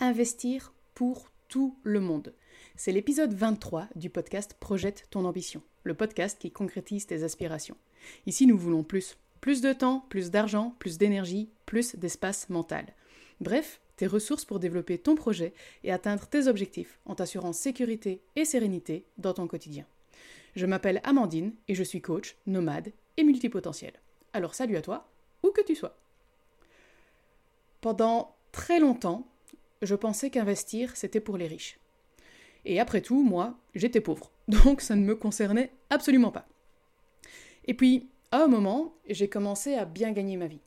investir pour tout le monde. C'est l'épisode 23 du podcast Projette ton ambition, le podcast qui concrétise tes aspirations. Ici, nous voulons plus. Plus de temps, plus d'argent, plus d'énergie, plus d'espace mental. Bref, tes ressources pour développer ton projet et atteindre tes objectifs en t'assurant sécurité et sérénité dans ton quotidien. Je m'appelle Amandine et je suis coach, nomade et multipotentiel. Alors salut à toi, où que tu sois. Pendant très longtemps, je pensais qu'investir, c'était pour les riches. Et après tout, moi, j'étais pauvre, donc ça ne me concernait absolument pas. Et puis, à un moment, j'ai commencé à bien gagner ma vie.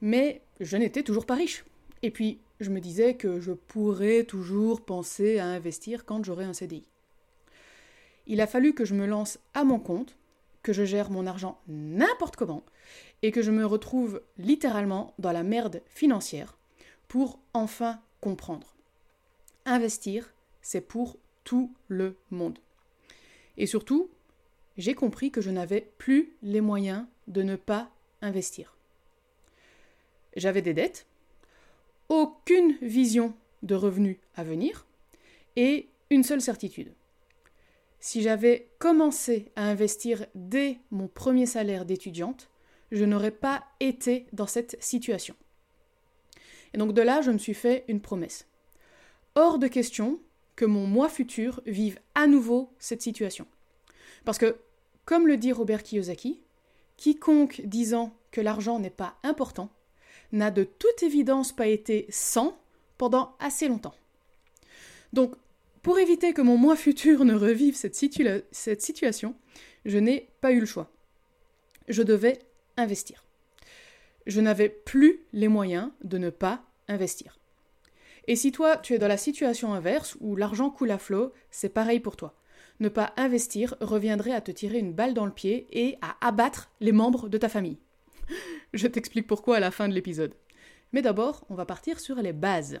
Mais je n'étais toujours pas riche. Et puis, je me disais que je pourrais toujours penser à investir quand j'aurai un CDI. Il a fallu que je me lance à mon compte, que je gère mon argent n'importe comment, et que je me retrouve littéralement dans la merde financière pour enfin comprendre. Investir, c'est pour tout le monde. Et surtout, j'ai compris que je n'avais plus les moyens de ne pas investir. J'avais des dettes, aucune vision de revenus à venir et une seule certitude. Si j'avais commencé à investir dès mon premier salaire d'étudiante, je n'aurais pas été dans cette situation. Et donc de là, je me suis fait une promesse. Hors de question que mon moi futur vive à nouveau cette situation. Parce que, comme le dit Robert Kiyosaki, quiconque disant que l'argent n'est pas important n'a de toute évidence pas été sans pendant assez longtemps. Donc, pour éviter que mon moi futur ne revive cette, cette situation, je n'ai pas eu le choix. Je devais investir. Je n'avais plus les moyens de ne pas investir. Et si toi, tu es dans la situation inverse où l'argent coule à flot, c'est pareil pour toi. Ne pas investir reviendrait à te tirer une balle dans le pied et à abattre les membres de ta famille. Je t'explique pourquoi à la fin de l'épisode. Mais d'abord, on va partir sur les bases.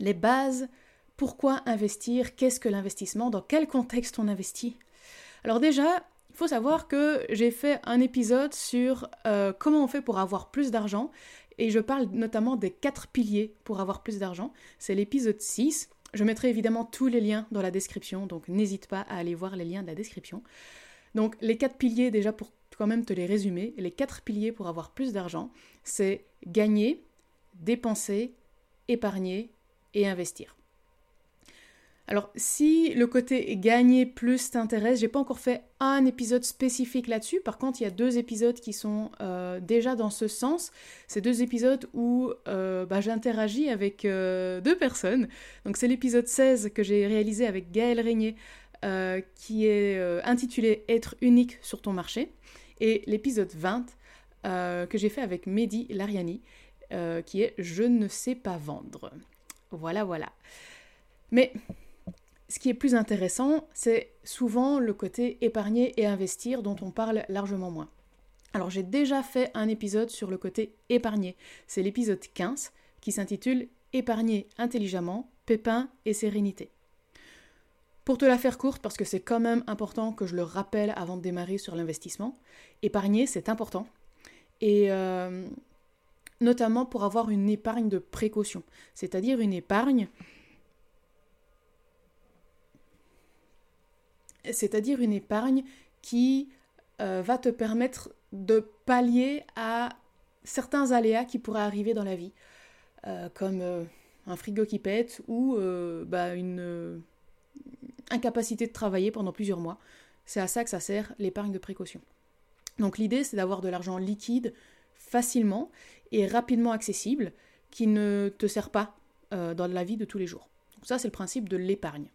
Les bases, pourquoi investir, qu'est-ce que l'investissement, dans quel contexte on investit? Alors déjà, il faut savoir que j'ai fait un épisode sur euh, comment on fait pour avoir plus d'argent et je parle notamment des quatre piliers pour avoir plus d'argent. C'est l'épisode 6. Je mettrai évidemment tous les liens dans la description, donc n'hésite pas à aller voir les liens de la description. Donc les quatre piliers, déjà pour quand même te les résumer, les quatre piliers pour avoir plus d'argent, c'est gagner, dépenser, épargner et investir. Alors, si le côté gagner plus t'intéresse, j'ai pas encore fait un épisode spécifique là-dessus. Par contre, il y a deux épisodes qui sont euh, déjà dans ce sens. C'est deux épisodes où euh, bah, j'interagis avec euh, deux personnes. Donc, c'est l'épisode 16 que j'ai réalisé avec Gaël Régnier, qui est intitulé Être unique sur ton marché. Et l'épisode 20 que j'ai fait avec Mehdi Lariani, qui est Je ne sais pas vendre. Voilà, voilà. Mais ce qui est plus intéressant, c'est souvent le côté épargner et investir dont on parle largement moins. Alors j'ai déjà fait un épisode sur le côté épargner. C'est l'épisode 15 qui s'intitule Épargner intelligemment, pépins et sérénité. Pour te la faire courte, parce que c'est quand même important que je le rappelle avant de démarrer sur l'investissement, épargner c'est important. Et euh, notamment pour avoir une épargne de précaution, c'est-à-dire une épargne c'est-à-dire une épargne qui euh, va te permettre de pallier à certains aléas qui pourraient arriver dans la vie, euh, comme euh, un frigo qui pète ou bah, une incapacité de travailler pendant plusieurs mois. C'est à ça que ça sert l'épargne de précaution. Donc l'idée, c'est d'avoir de l'argent liquide facilement et rapidement accessible qui ne te sert pas dans la vie de tous les jours. Donc ça, c'est le principe de l'épargne.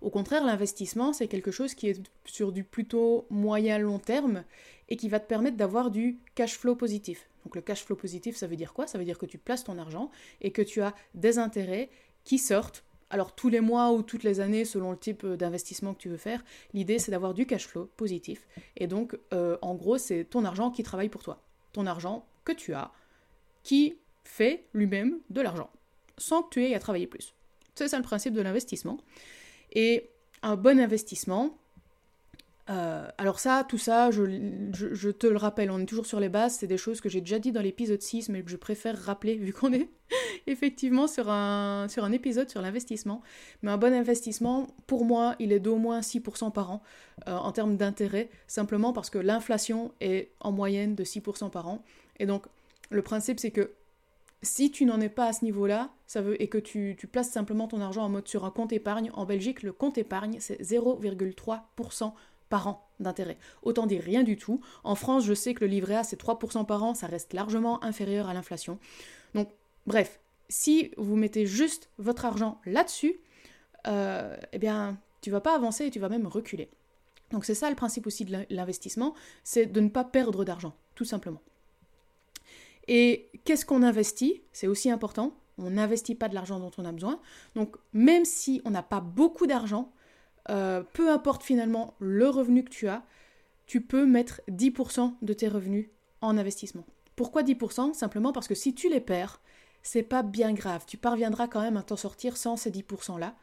Au contraire, l'investissement, c'est quelque chose qui est sur du plutôt moyen-long terme et qui va te permettre d'avoir du cash flow positif. Donc le cash flow positif, ça veut dire quoi? Ça veut dire que tu places ton argent et que tu as des intérêts qui sortent. Alors tous les mois ou toutes les années, selon le type d'investissement que tu veux faire, l'idée c'est d'avoir du cash flow positif. Et donc, euh, en gros, c'est ton argent qui travaille pour toi. Ton argent que tu as, qui fait lui-même de l'argent, sans que tu aies à travailler plus. C'est ça le principe de l'investissement. Et un bon investissement, euh, alors ça, tout ça, je, te le rappelle, on est toujours sur les bases, c'est des choses que j'ai déjà dit dans l'épisode 6, mais que je préfère rappeler vu qu'on est effectivement sur un, sur un épisode sur l'investissement. Mais un bon investissement, pour moi, il est d'au moins 6% par an euh, en termes d'intérêt, simplement parce que l'inflation est en moyenne de 6% par an. Et donc, le principe, c'est que si tu n'en es pas à ce niveau-là, ça veut, et que tu, places simplement ton argent en mode sur un compte épargne, en Belgique, le compte épargne, c'est 0,3% par an d'intérêt. Autant dire rien du tout. En France, je sais que le livret A, c'est 3% par an, ça reste largement inférieur à l'inflation. Donc, bref, si vous mettez juste votre argent là-dessus, euh, eh bien, tu vas pas avancer et tu vas même reculer. Donc c'est ça le principe aussi de l'investissement, c'est de ne pas perdre d'argent, tout simplement. Et qu'est-ce qu'on investit? C'est aussi important. On n'investit pas de l'argent dont on a besoin. Donc même si on n'a pas beaucoup d'argent, euh, peu importe finalement le revenu que tu as, tu peux mettre 10% de tes revenus en investissement. Pourquoi 10% Simplement parce que si tu les perds, c'est pas bien grave. Tu parviendras quand même à t'en sortir sans ces 10% là.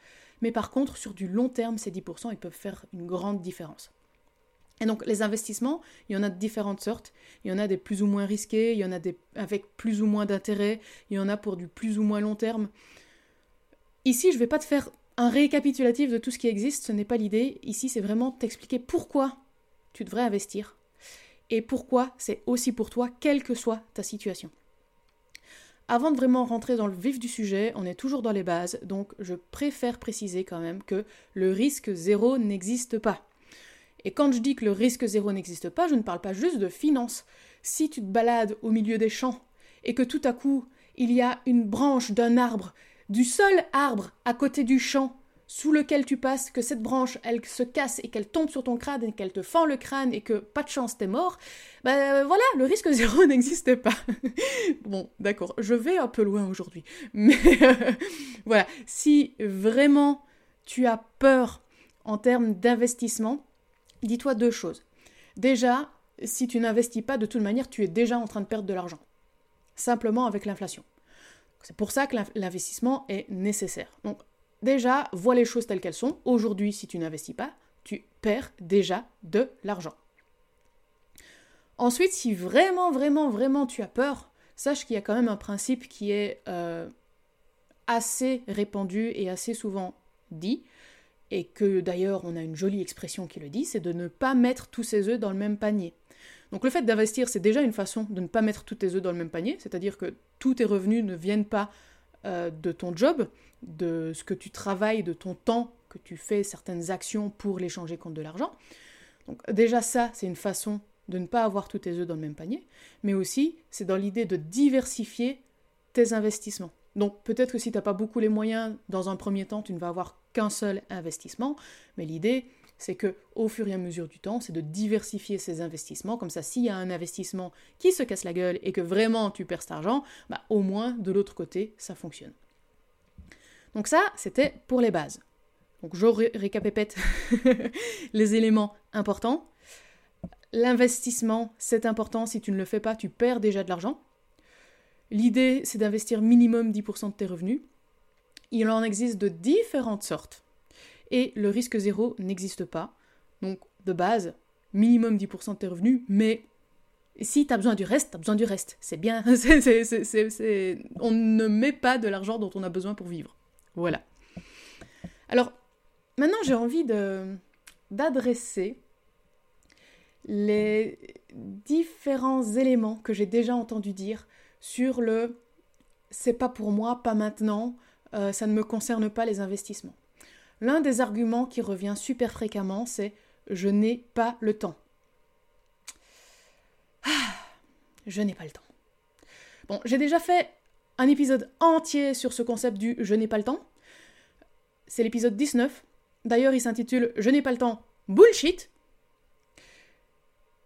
Mais par contre, sur du long terme, ces 10%, ils peuvent faire une grande différence. Et donc les investissements, il y en a de différentes sortes. Il y en a des plus ou moins risqués, il y en a des avec plus ou moins d'intérêt, il y en a pour du plus ou moins long terme. Ici, je ne vais pas te faire un récapitulatif de tout ce qui existe, ce n'est pas l'idée. Ici, c'est vraiment t'expliquer pourquoi tu devrais investir et pourquoi c'est aussi pour toi, quelle que soit ta situation. Avant de vraiment rentrer dans le vif du sujet, on est toujours dans les bases, donc je préfère préciser quand même que le risque zéro n'existe pas. Et quand je dis que le risque zéro n'existe pas, je ne parle pas juste de finance. Si tu te balades au milieu des champs et que tout à coup il y a une branche d'un arbre, du seul arbre à côté du champ sous lequel tu passes, que cette branche, elle se casse et qu'elle tombe sur ton crâne et qu'elle te fend le crâne et que pas de chance, t'es mort, ben voilà, le risque zéro n'existe pas. bon, d'accord, je vais un peu loin aujourd'hui. Mais voilà, si vraiment tu as peur en termes d'investissement, dis-toi deux choses. Déjà, si tu n'investis pas, de toute manière, tu es déjà en train de perdre de l'argent. Simplement avec l'inflation. C'est pour ça que l'investissement est nécessaire. Donc, Déjà, vois les choses telles qu'elles sont. Aujourd'hui, si tu n'investis pas, tu perds déjà de l'argent. Ensuite, si vraiment, vraiment, vraiment tu as peur, sache qu'il y a quand même un principe qui est euh, assez répandu et assez souvent dit, et que d'ailleurs on a une jolie expression qui le dit, c'est de ne pas mettre tous ses œufs dans le même panier. Donc le fait d'investir, c'est déjà une façon de ne pas mettre tous tes œufs dans le même panier, c'est-à-dire que tous tes revenus ne viennent pas euh, de ton job, de ce que tu travailles, de ton temps que tu fais certaines actions pour l'échanger contre de l'argent. Donc déjà ça, c'est une façon de ne pas avoir tous tes œufs dans le même panier, mais aussi c'est dans l'idée de diversifier tes investissements. Donc peut-être que si tu n'as pas beaucoup les moyens, dans un premier temps, tu ne vas avoir qu'un seul investissement, mais l'idée, c'est que au fur et à mesure du temps, c'est de diversifier ces investissements. Comme ça, s'il y a un investissement qui se casse la gueule et que vraiment tu perds cet argent, bah, au moins de l'autre côté, ça fonctionne. Donc ça, c'était pour les bases. Donc je récapépète les éléments importants. L'investissement, c'est important. Si tu ne le fais pas, tu perds déjà de l'argent. L'idée, c'est d'investir minimum 10% de tes revenus. Il en existe de différentes sortes et le risque zéro n'existe pas. Donc, de base, minimum 10% de tes revenus, mais si tu as besoin du reste, tu as besoin du reste. C'est bien. On ne met pas de l'argent dont on a besoin pour vivre. Voilà. Alors, maintenant, j'ai envie d'adresser les différents éléments que j'ai déjà entendu dire sur le c'est pas pour moi, pas maintenant, euh, ça ne me concerne pas les investissements. L'un des arguments qui revient super fréquemment, c'est je n'ai pas le temps. Ah, je n'ai pas le temps. Bon, j'ai déjà fait un épisode entier sur ce concept du je n'ai pas le temps. C'est l'épisode 19. D'ailleurs, il s'intitule Je n'ai pas le temps, bullshit.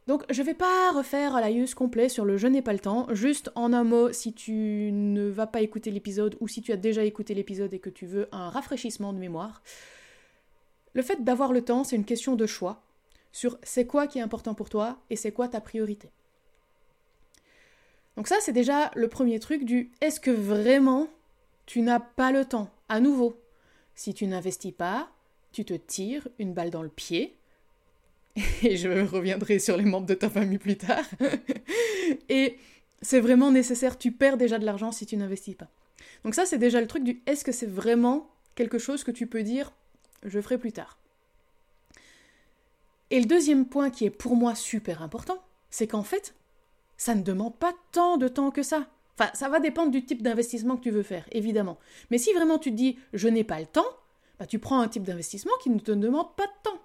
Donc je vais pas refaire la use complet sur le je n'ai pas le temps, juste en un mot si tu ne vas pas écouter l'épisode ou si tu as déjà écouté l'épisode et que tu veux un rafraîchissement de mémoire. Le fait d'avoir le temps, c'est une question de choix sur c'est quoi qui est important pour toi et c'est quoi ta priorité. Donc ça c'est déjà le premier truc du est-ce que vraiment tu n'as pas le temps À nouveau, si tu n'investis pas, tu te tires une balle dans le pied et je reviendrai sur les membres de ta famille plus tard. et c'est vraiment nécessaire, tu perds déjà de l'argent si tu n'investis pas. Donc ça, c'est déjà le truc du est-ce que c'est vraiment quelque chose que tu peux dire je ferai plus tard? Et le deuxième point qui est pour moi super important, c'est qu'en fait, ça ne demande pas tant de temps que ça. Enfin, ça va dépendre du type d'investissement que tu veux faire, évidemment. Mais si vraiment tu te dis je n'ai pas le temps, bah, tu prends un type d'investissement qui ne te demande pas de temps.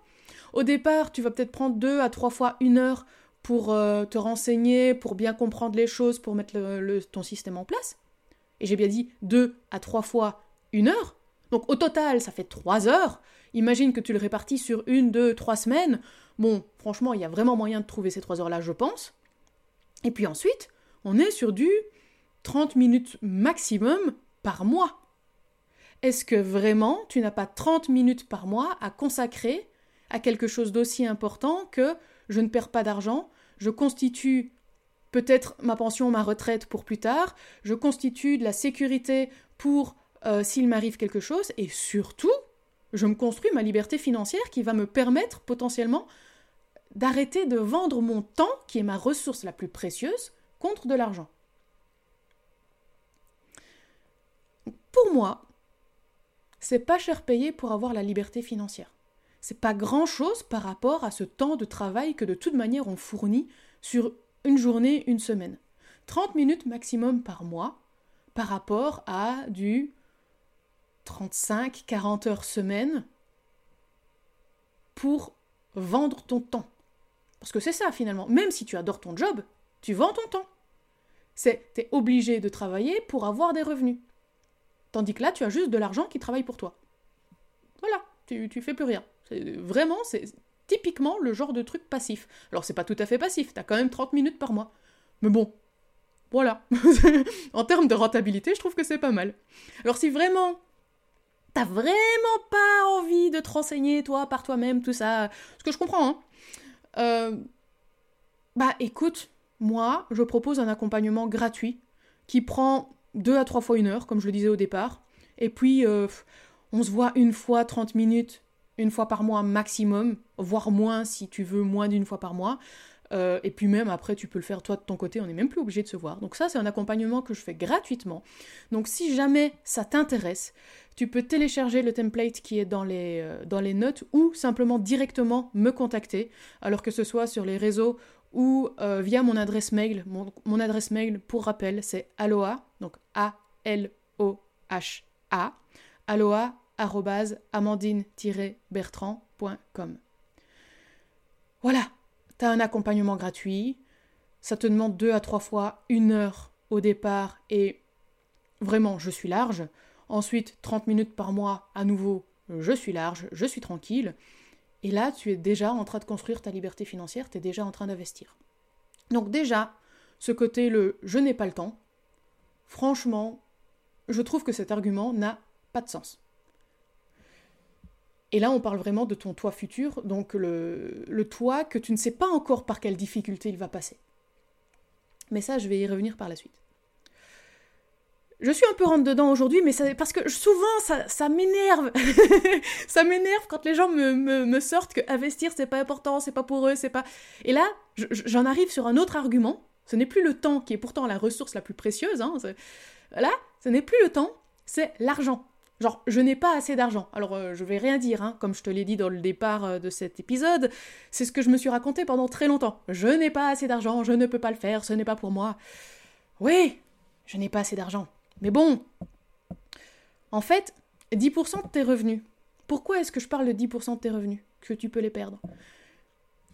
Au départ, tu vas peut-être prendre deux à trois fois une heure pour euh, te renseigner, pour bien comprendre les choses, pour mettre ton système en place. Et j'ai bien dit deux à trois fois une heure. Donc au total, ça fait trois heures. Imagine que tu le répartis sur une, deux, trois semaines. Bon, franchement, il y a vraiment moyen de trouver ces trois heures-là, je pense. Et puis ensuite, on est sur du 30 minutes maximum par mois. Est-ce que vraiment tu n'as pas 30 minutes par mois à consacrer à quelque chose d'aussi important que je ne perds pas d'argent, je constitue peut-être ma pension, ma retraite pour plus tard, je constitue de la sécurité pour euh, s'il m'arrive quelque chose, et surtout, je me construis ma liberté financière qui va me permettre potentiellement d'arrêter de vendre mon temps, qui est ma ressource la plus précieuse, contre de l'argent. Pour moi, c'est pas cher payé pour avoir la liberté financière. C'est pas grand chose par rapport à ce temps de travail que de toute manière on fournit sur une journée, une semaine. 30 minutes maximum par mois par rapport à du 35-40 heures semaine pour vendre ton temps. Parce que c'est ça finalement. Même si tu adores ton job, tu vends ton temps. C'est es obligé de travailler pour avoir des revenus. Tandis que là, tu as juste de l'argent qui travaille pour toi. Voilà, tu, tu fais plus rien. Vraiment, c'est typiquement le genre de truc passif. Alors, c'est pas tout à fait passif, tu as quand même 30 minutes par mois. Mais bon, voilà. en termes de rentabilité, je trouve que c'est pas mal. Alors, si vraiment t'as vraiment pas envie de te renseigner, toi, par toi-même, tout ça, ce que je comprends, hein, euh, bah écoute, moi, je propose un accompagnement gratuit qui prend deux à trois fois une heure, comme je le disais au départ, et puis euh, on se voit une fois 30 minutes, une fois par mois maximum, voire moins si tu veux moins d'une fois par mois. Euh, et puis même après, tu peux le faire toi de ton côté, on n'est même plus obligé de se voir. Donc ça, c'est un accompagnement que je fais gratuitement. Donc si jamais ça t'intéresse, tu peux télécharger le template qui est dans les, euh, notes ou simplement directement me contacter, alors que ce soit sur les réseaux ou euh, via mon adresse mail. Mon, adresse mail, pour rappel, c'est aloha, donc A-L-O-H-A, aloha amandine-bertrand.com. Voilà, tu as un accompagnement gratuit, ça te demande deux à trois fois une heure au départ et vraiment je suis large. Ensuite, 30 minutes par mois, à nouveau, je suis large, je suis tranquille. Et là, tu es déjà en train de construire ta liberté financière, tu es déjà en train d'investir. Donc déjà, ce côté le je n'ai pas le temps, franchement, je trouve que cet argument n'a pas de sens. Et là, on parle vraiment de ton toit futur, donc le, le toit que tu ne sais pas encore par quelle difficulté il va passer. Mais ça, je vais y revenir par la suite. Je suis un peu rentre dedans aujourd'hui, mais parce que souvent ça, m'énerve. ça m'énerve quand les gens me, me, sortent que investir c'est pas important, c'est pas pour eux, c'est pas. Et là, j'en arrive sur un autre argument. Ce n'est plus le temps qui est pourtant la ressource la plus précieuse. Hein. Là, ce n'est plus le temps, c'est l'argent. Genre, je n'ai pas assez d'argent. Alors, euh, je vais rien dire, hein, comme je te l'ai dit dans le départ euh, de cet épisode. C'est ce que je me suis raconté pendant très longtemps. Je n'ai pas assez d'argent, je ne peux pas le faire, ce n'est pas pour moi. Oui, je n'ai pas assez d'argent. Mais bon, en fait, 10% de tes revenus. Pourquoi est-ce que je parle de 10% de tes revenus Que tu peux les perdre?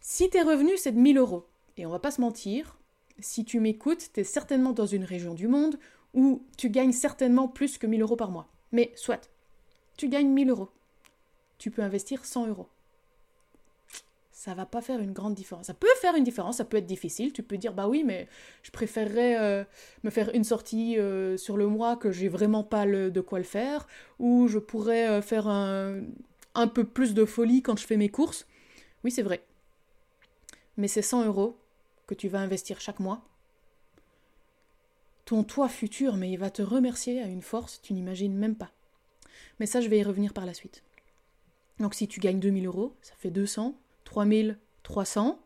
Si tes revenus, c'est de 1000 euros, et on va pas se mentir, si tu m'écoutes, tu es certainement dans une région du monde où tu gagnes certainement plus que 1000 euros par mois. Mais soit, tu gagnes 1000 euros. Tu peux investir 100 euros ça va pas faire une grande différence. Ça peut faire une différence, ça peut être difficile. Tu peux dire, bah oui, mais je préférerais euh, me faire une sortie euh, sur le mois que j'ai vraiment pas de quoi le faire, ou je pourrais euh, faire un, un peu plus de folie quand je fais mes courses. Oui, c'est vrai. Mais c'est 100 euros que tu vas investir chaque mois. Ton toi futur, mais il va te remercier à une force, tu n'imagines même pas. Mais ça, je vais y revenir par la suite. Donc si tu gagnes 2000 euros, ça fait 200, 3300.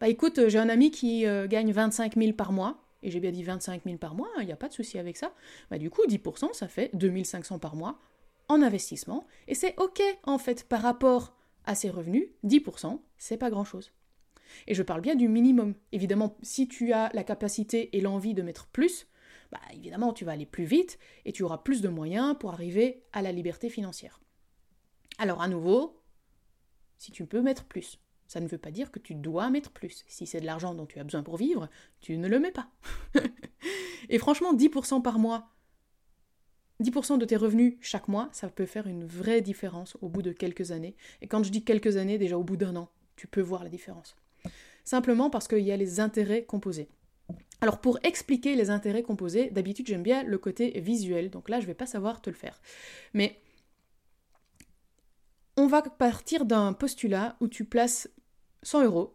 Bah écoute, j'ai un ami qui euh, gagne 25 000 par mois. et j'ai bien dit 25 000 par mois, il n'y a pas de souci avec ça, bah du coup 10% ça fait 2500 par mois en investissement, et c'est ok en fait par rapport à ses revenus, 10% c'est pas grand chose. Et je parle bien du minimum. Évidemment, si tu as la capacité et l'envie de mettre plus, bah évidemment tu vas aller plus vite et tu auras plus de moyens pour arriver à la liberté financière. Alors à nouveau, si tu peux mettre plus, ça ne veut pas dire que tu dois mettre plus. Si c'est de l'argent dont tu as besoin pour vivre, tu ne le mets pas. et franchement, 10% par mois, 10% de tes revenus chaque mois, ça peut faire une vraie différence au bout de quelques années. Et quand je dis quelques années, déjà au bout d'un an, tu peux voir la différence. Simplement parce qu'il y a les intérêts composés. Alors pour expliquer les intérêts composés, d'habitude j'aime bien le côté visuel, donc là je ne vais pas savoir te le faire. Mais on va partir d'un postulat où tu places 100 euros,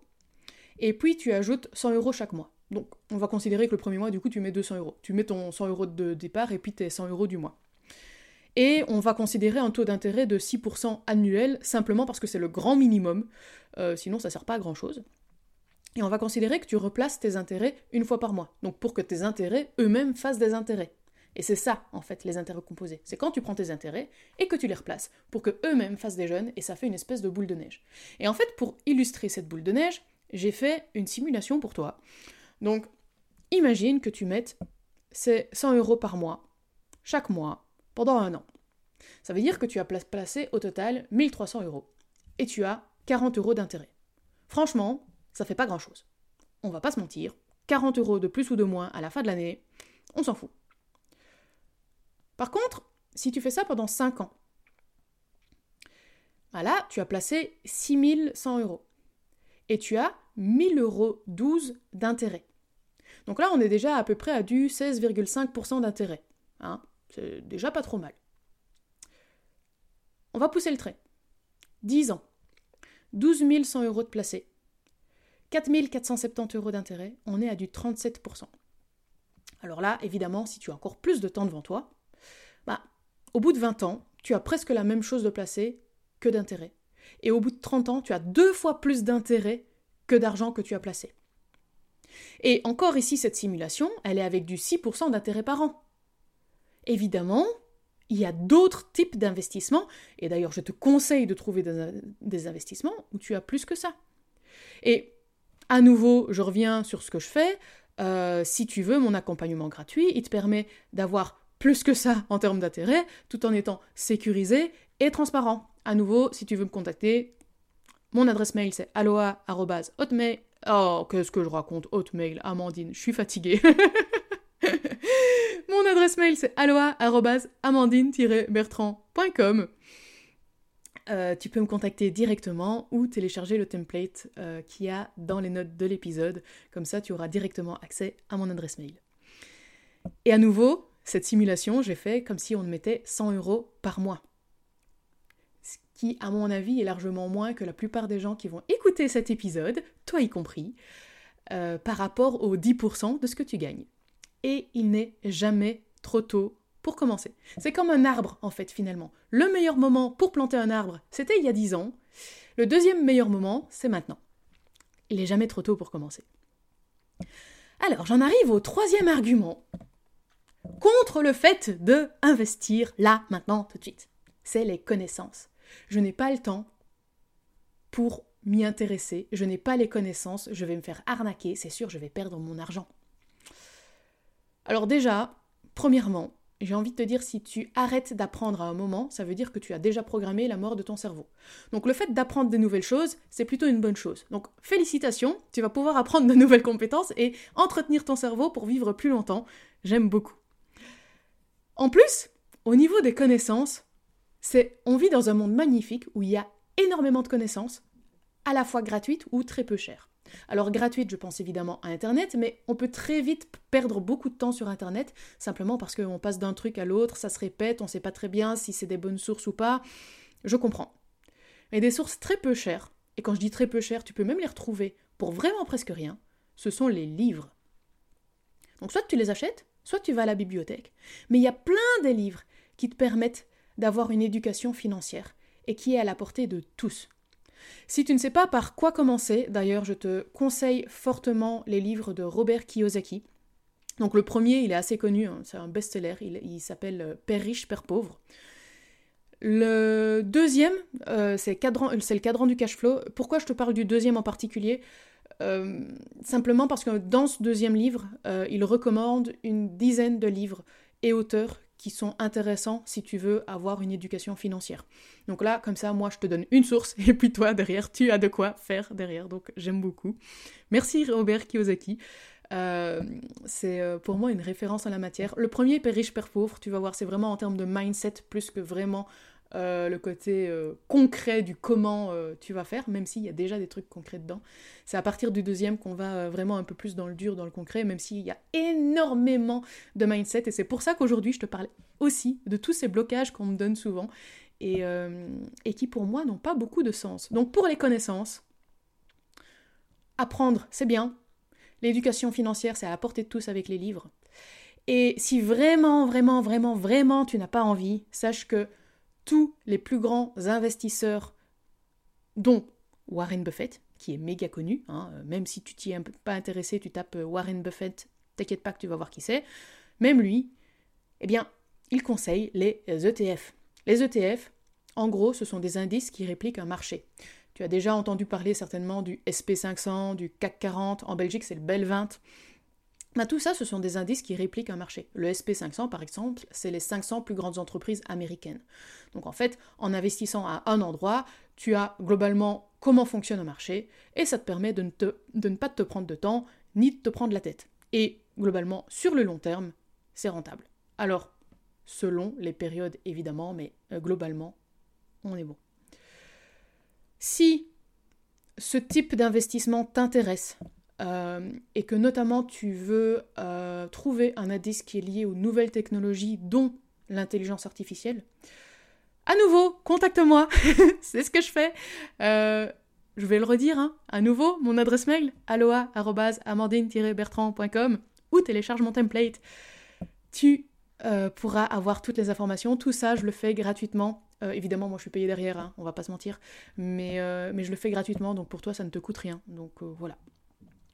et puis tu ajoutes 100 euros chaque mois. Donc on va considérer que le premier mois, du coup, tu mets 200 euros. Tu mets ton 100 euros de départ et puis tes 100 euros du mois. Et on va considérer un taux d'intérêt de 6% annuel, simplement parce que c'est le grand minimum, euh, sinon ça sert pas à grand-chose. Et on va considérer que tu replaces tes intérêts une fois par mois, donc pour que tes intérêts eux-mêmes fassent des intérêts. Et c'est ça, en fait, les intérêts composés. C'est quand tu prends tes intérêts et que tu les replaces pour que eux-mêmes fassent des jeunes et ça fait une espèce de boule de neige. Et en fait, pour illustrer cette boule de neige, j'ai fait une simulation pour toi. Donc, imagine que tu mettes ces 100 euros par mois, chaque mois, pendant un an. Ça veut dire que tu as placé au total 1300 euros. Et tu as 40 euros d'intérêt. Franchement, ça fait pas grand-chose. On va pas se mentir. 40 euros de plus ou de moins à la fin de l'année, on s'en fout. Par contre, si tu fais ça pendant 5 ans, bah tu as placé 6100 euros. Et tu as 1000 euros 12 d'intérêt. Donc là, on est déjà à peu près à du 16,5% d'intérêt. Hein C'est déjà pas trop mal. On va pousser le trait. 10 ans. 12 100 euros de placé. 4 470 euros d'intérêt. On est à du 37%. Alors là, évidemment, si tu as encore plus de temps devant toi, bah, au bout de 20 ans, tu as presque la même chose de placé que d'intérêt. Et au bout de 30 ans, tu as deux fois plus d'intérêt que d'argent que tu as placé. Et encore ici, cette simulation, elle est avec du 6% d'intérêt par an. Évidemment, il y a d'autres types d'investissements, et d'ailleurs je te conseille de trouver des investissements où tu as plus que ça. Et à nouveau, je reviens sur ce que je fais. Euh, si tu veux mon accompagnement gratuit, il te permet d'avoir plus que ça en termes d'intérêt, tout en étant sécurisé et transparent. À nouveau, si tu veux me contacter, mon adresse mail c'est aloha.hotmail. Oh, qu'est-ce que je raconte Hotmail, Amandine, je suis fatiguée. mon adresse mail c'est aloha.amandine-bertrand.com. Euh, tu peux me contacter directement ou télécharger le template euh, qu'il y a dans les notes de l'épisode. Comme ça, tu auras directement accès à mon adresse mail. Et à nouveau, cette simulation, j'ai fait comme si on mettait 100 euros par mois. Ce qui, à mon avis, est largement moins que la plupart des gens qui vont écouter cet épisode, toi y compris, euh, par rapport aux 10% de ce que tu gagnes. Et il n'est jamais trop tôt pour commencer. C'est comme un arbre, en fait, finalement. Le meilleur moment pour planter un arbre, c'était il y a 10 ans. Le deuxième meilleur moment, c'est maintenant. Il n'est jamais trop tôt pour commencer. Alors, j'en arrive au troisième argument contre le fait de investir là, maintenant, tout de suite. C'est les connaissances. Je n'ai pas le temps pour m'y intéresser, je n'ai pas les connaissances, je vais me faire arnaquer, c'est sûr, je vais perdre mon argent. Alors déjà, premièrement, j'ai envie de te dire, si tu arrêtes d'apprendre à un moment, ça veut dire que tu as déjà programmé la mort de ton cerveau. Donc le fait d'apprendre des nouvelles choses, c'est plutôt une bonne chose. Donc félicitations, tu vas pouvoir apprendre de nouvelles compétences et entretenir ton cerveau pour vivre plus longtemps. J'aime beaucoup. En plus, au niveau des connaissances, c'est on vit dans un monde magnifique où il y a énormément de connaissances, à la fois gratuites ou très peu chères. Alors gratuite, je pense évidemment à Internet, mais on peut très vite perdre beaucoup de temps sur Internet, simplement parce qu'on passe d'un truc à l'autre, ça se répète, on ne sait pas très bien si c'est des bonnes sources ou pas. Je comprends. Mais des sources très peu chères, et quand je dis très peu chères, tu peux même les retrouver pour vraiment presque rien, ce sont les livres. Donc soit tu les achètes, soit tu vas à la bibliothèque. Mais il y a plein de livres qui te permettent d'avoir une éducation financière et qui est à la portée de tous. Si tu ne sais pas par quoi commencer, d'ailleurs je te conseille fortement les livres de Robert Kiyosaki. Donc le premier, il est assez connu, hein, c'est un best-seller, il, s'appelle euh, Père riche, Père pauvre. Le deuxième, euh, c'est le cadran du cash flow. Pourquoi je te parle du deuxième en particulier? Euh, Simplement parce que dans ce deuxième livre, il recommande une dizaine de livres et auteurs qui sont intéressants si tu veux avoir une éducation financière. Donc là, comme ça, moi, je te donne une source et puis toi, derrière, tu as de quoi faire derrière. Donc j'aime beaucoup. Merci Robert Kiyosaki. Euh, c'est euh, pour moi une référence à la matière. Le premier, Père riche, Père pauvre, tu vas voir, c'est vraiment en termes de mindset plus que vraiment euh, le côté concret du comment tu vas faire, même s'il y a déjà des trucs concrets dedans. C'est à partir du deuxième qu'on va vraiment un peu plus dans le dur, dans le concret, même s'il y a énormément de mindset. Et c'est pour ça qu'aujourd'hui, je te parle aussi de tous ces blocages qu'on me donne souvent et, et qui pour moi n'ont pas beaucoup de sens. Donc pour les connaissances, apprendre, c'est bien, L'éducation financière, c'est à la portée de tous avec les livres. Et si vraiment, vraiment, vraiment, vraiment tu n'as pas envie, sache que tous les plus grands investisseurs, dont Warren Buffett, qui est méga connu, hein, même si tu t'y es pas intéressé, tu tapes Warren Buffett, t'inquiète pas que tu vas voir qui c'est, même lui, eh bien, il conseille les ETF. Les ETF, en gros, ce sont des indices qui répliquent un marché. Tu as déjà entendu parler certainement du SP500, du CAC 40, en Belgique c'est le Bel 20. Bah, tout ça, ce sont des indices qui répliquent un marché. Le SP500, par exemple, c'est les 500 plus grandes entreprises américaines. Donc en fait, en investissant à un endroit, tu as globalement comment fonctionne un marché, et ça te permet de ne, pas te prendre de temps, ni de te prendre la tête. Et globalement, sur le long terme, c'est rentable. Alors, selon les périodes évidemment, mais euh, globalement, on est bon. Si ce type d'investissement t'intéresse euh, et que notamment tu veux euh, trouver un indice qui est lié aux nouvelles technologies, dont l'intelligence artificielle, à nouveau, contacte-moi, c'est ce que je fais. Euh, je vais le redire, hein. à nouveau, mon adresse mail, aloha-amandine-bertrand.com ou télécharge mon template. Tu pourras avoir toutes les informations. Tout ça, je le fais gratuitement évidemment, moi je suis payée derrière, hein, on va pas se mentir, mais, je le fais gratuitement, donc pour toi ça ne te coûte rien. Donc voilà.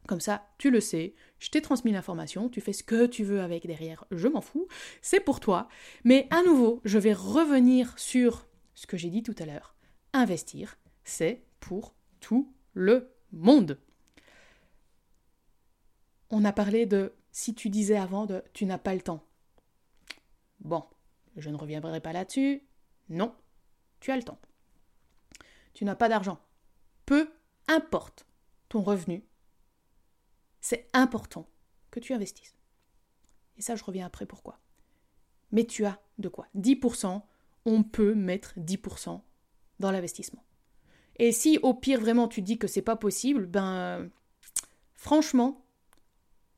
Comme ça, tu le sais, je t'ai transmis l'information, tu fais ce que tu veux avec derrière, je m'en fous, c'est pour toi. Mais à nouveau, je vais revenir sur ce que j'ai dit tout à l'heure. Investir, c'est pour tout le monde. On a parlé de si tu disais avant de tu n'as pas le temps. Bon, je ne reviendrai pas là-dessus, non, tu as le temps. Tu n'as pas d'argent. Peu importe ton revenu, c'est important que tu investisses. Et ça, je reviens après pourquoi. Mais tu as de quoi 10%, on peut mettre 10% dans l'investissement. Et si au pire vraiment tu dis que c'est pas possible, ben franchement,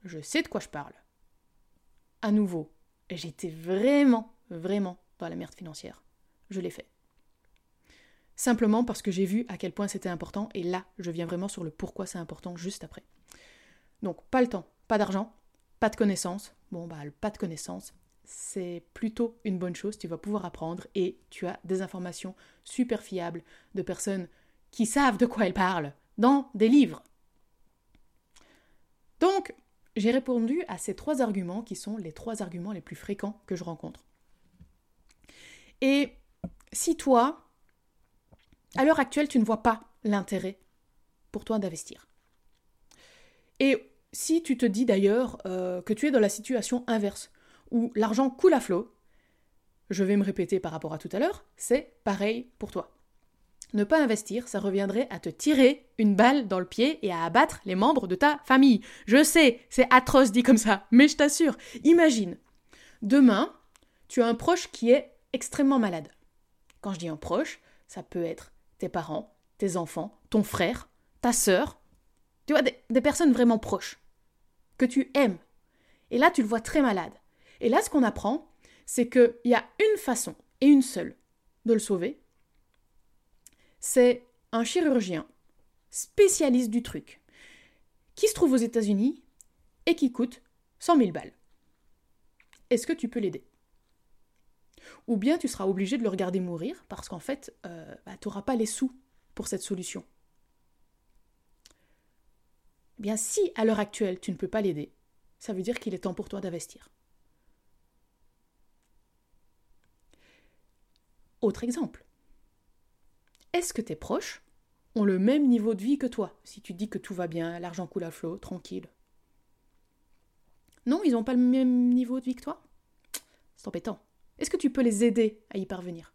je sais de quoi je parle. À nouveau, j'étais vraiment, vraiment dans la merde financière je l'ai fait. Simplement parce que j'ai vu à quel point c'était important, et là, je viens vraiment sur le pourquoi c'est important juste après. Donc, pas le temps, pas d'argent, pas de connaissances. Bon, bah, pas de connaissances, c'est plutôt une bonne chose, tu vas pouvoir apprendre et tu as des informations super fiables de personnes qui savent de quoi elles parlent dans des livres. Donc, j'ai répondu à ces trois arguments qui sont les trois arguments les plus fréquents que je rencontre. Et si toi, à l'heure actuelle, tu ne vois pas l'intérêt pour toi d'investir, et si tu te dis d'ailleurs euh, que tu es dans la situation inverse, où l'argent coule à flot, je vais me répéter par rapport à tout à l'heure, c'est pareil pour toi. Ne pas investir, ça reviendrait à te tirer une balle dans le pied et à abattre les membres de ta famille. Je sais, c'est atroce dit comme ça, mais je t'assure, imagine, demain, tu as un proche qui est extrêmement malade. Quand je dis un proche, ça peut être tes parents, tes enfants, ton frère, ta sœur, tu vois, des, personnes vraiment proches, tu aimes. Et là, tu le vois très malade. Et là, ce qu'on apprend, c'est qu'il y a une façon, et une seule, de le sauver. C'est un chirurgien spécialiste du truc, qui se trouve aux États-Unis et qui coûte 100 000 balles. Est-ce que tu peux l'aider? Ou bien tu seras obligé de le regarder mourir parce qu'en fait, euh, bah, tu n'auras pas les sous pour cette solution. Bien, si à l'heure actuelle tu ne peux pas l'aider, ça veut dire qu'il est temps pour toi d'investir. Autre exemple. Est-ce que tes proches ont le même niveau de vie que toi Si tu dis que tout va bien, l'argent coule à flot, tranquille? Non, ils n'ont pas le même niveau de vie que toi? C'est embêtant. Est-ce que tu peux les aider à y parvenir?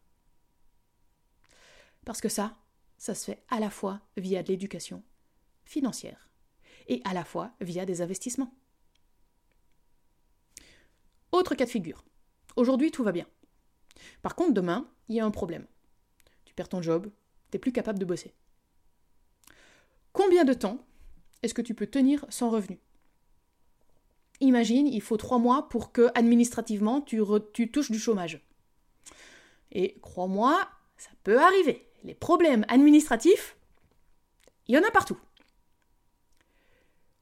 Parce que ça, ça se fait à la fois via de l'éducation financière et à la fois via des investissements. Autre cas de figure. Aujourd'hui, tout va bien. Par contre, demain, il y a un problème. Tu perds ton job, tu n'es plus capable de bosser. Combien de temps est-ce que tu peux tenir sans revenu? Imagine, il faut trois mois pour que administrativement tu, tu touches du chômage. Et crois-moi, ça peut arriver. Les problèmes administratifs, il y en a partout.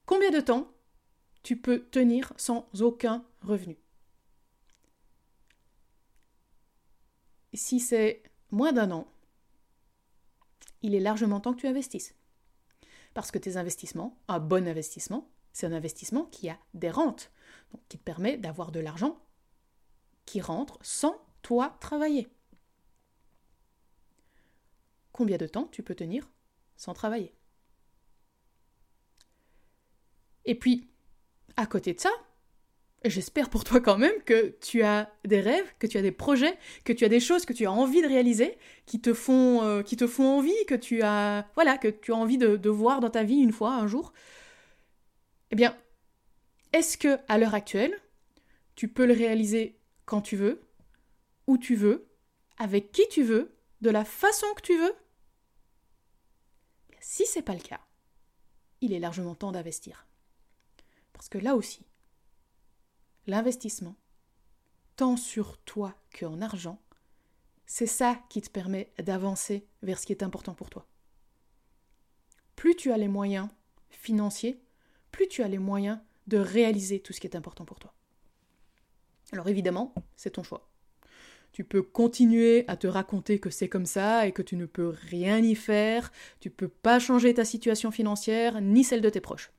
Combien de temps tu peux tenir sans aucun revenu? Si c'est moins d'un an, il est largement temps que tu investisses. Parce que tes investissements, un bon investissement, c'est un investissement qui a des rentes, qui te permet d'avoir de l'argent qui rentre sans toi travailler. Combien de temps tu peux tenir sans travailler? Et puis, à côté de ça, j'espère pour toi quand même que tu as des rêves, que tu as des projets, que tu as des choses que tu as envie de réaliser, qui te font, euh, qui te font envie, que tu as, voilà, que tu as envie de, de voir dans ta vie une fois, un jour. Eh bien, est-ce que à l'heure actuelle, tu peux le réaliser quand tu veux, où tu veux, avec qui tu veux, de la façon que tu veux? Si c'est pas le cas, il est largement temps d'investir. Parce que là aussi, l'investissement, tant sur toi qu'en argent, c'est ça qui te permet d'avancer vers ce qui est important pour toi. Plus tu as les moyens financiers, plus tu as les moyens de réaliser tout ce qui est important pour toi. Alors évidemment, c'est ton choix. Tu peux continuer à te raconter que c'est comme ça et que tu ne peux rien y faire, tu peux pas changer ta situation financière ni celle de tes proches.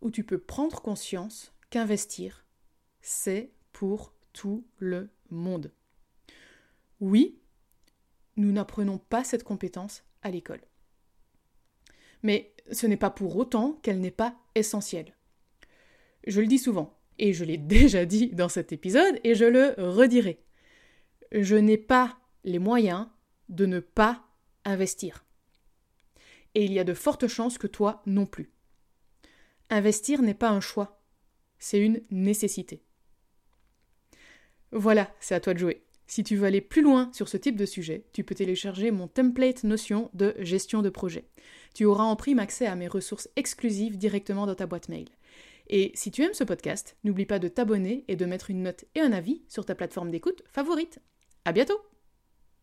Ou tu peux prendre conscience qu'investir, c'est pour tout le monde. Oui, nous n'apprenons pas cette compétence à l'école. Mais ce n'est pas pour autant qu'elle n'est pas essentielle. Je le dis souvent, et je l'ai déjà dit dans cet épisode, et je le redirai. Je n'ai pas les moyens de ne pas investir. Et il y a de fortes chances que toi non plus. Investir n'est pas un choix, c'est une nécessité. Voilà, c'est à toi de jouer. Si tu veux aller plus loin sur ce type de sujet, tu peux télécharger mon template notion de gestion de projet. Tu auras en prime accès à mes ressources exclusives directement dans ta boîte mail. Et si tu aimes ce podcast, n'oublie pas de t'abonner et de mettre une note et un avis sur ta plateforme d'écoute favorite. À bientôt!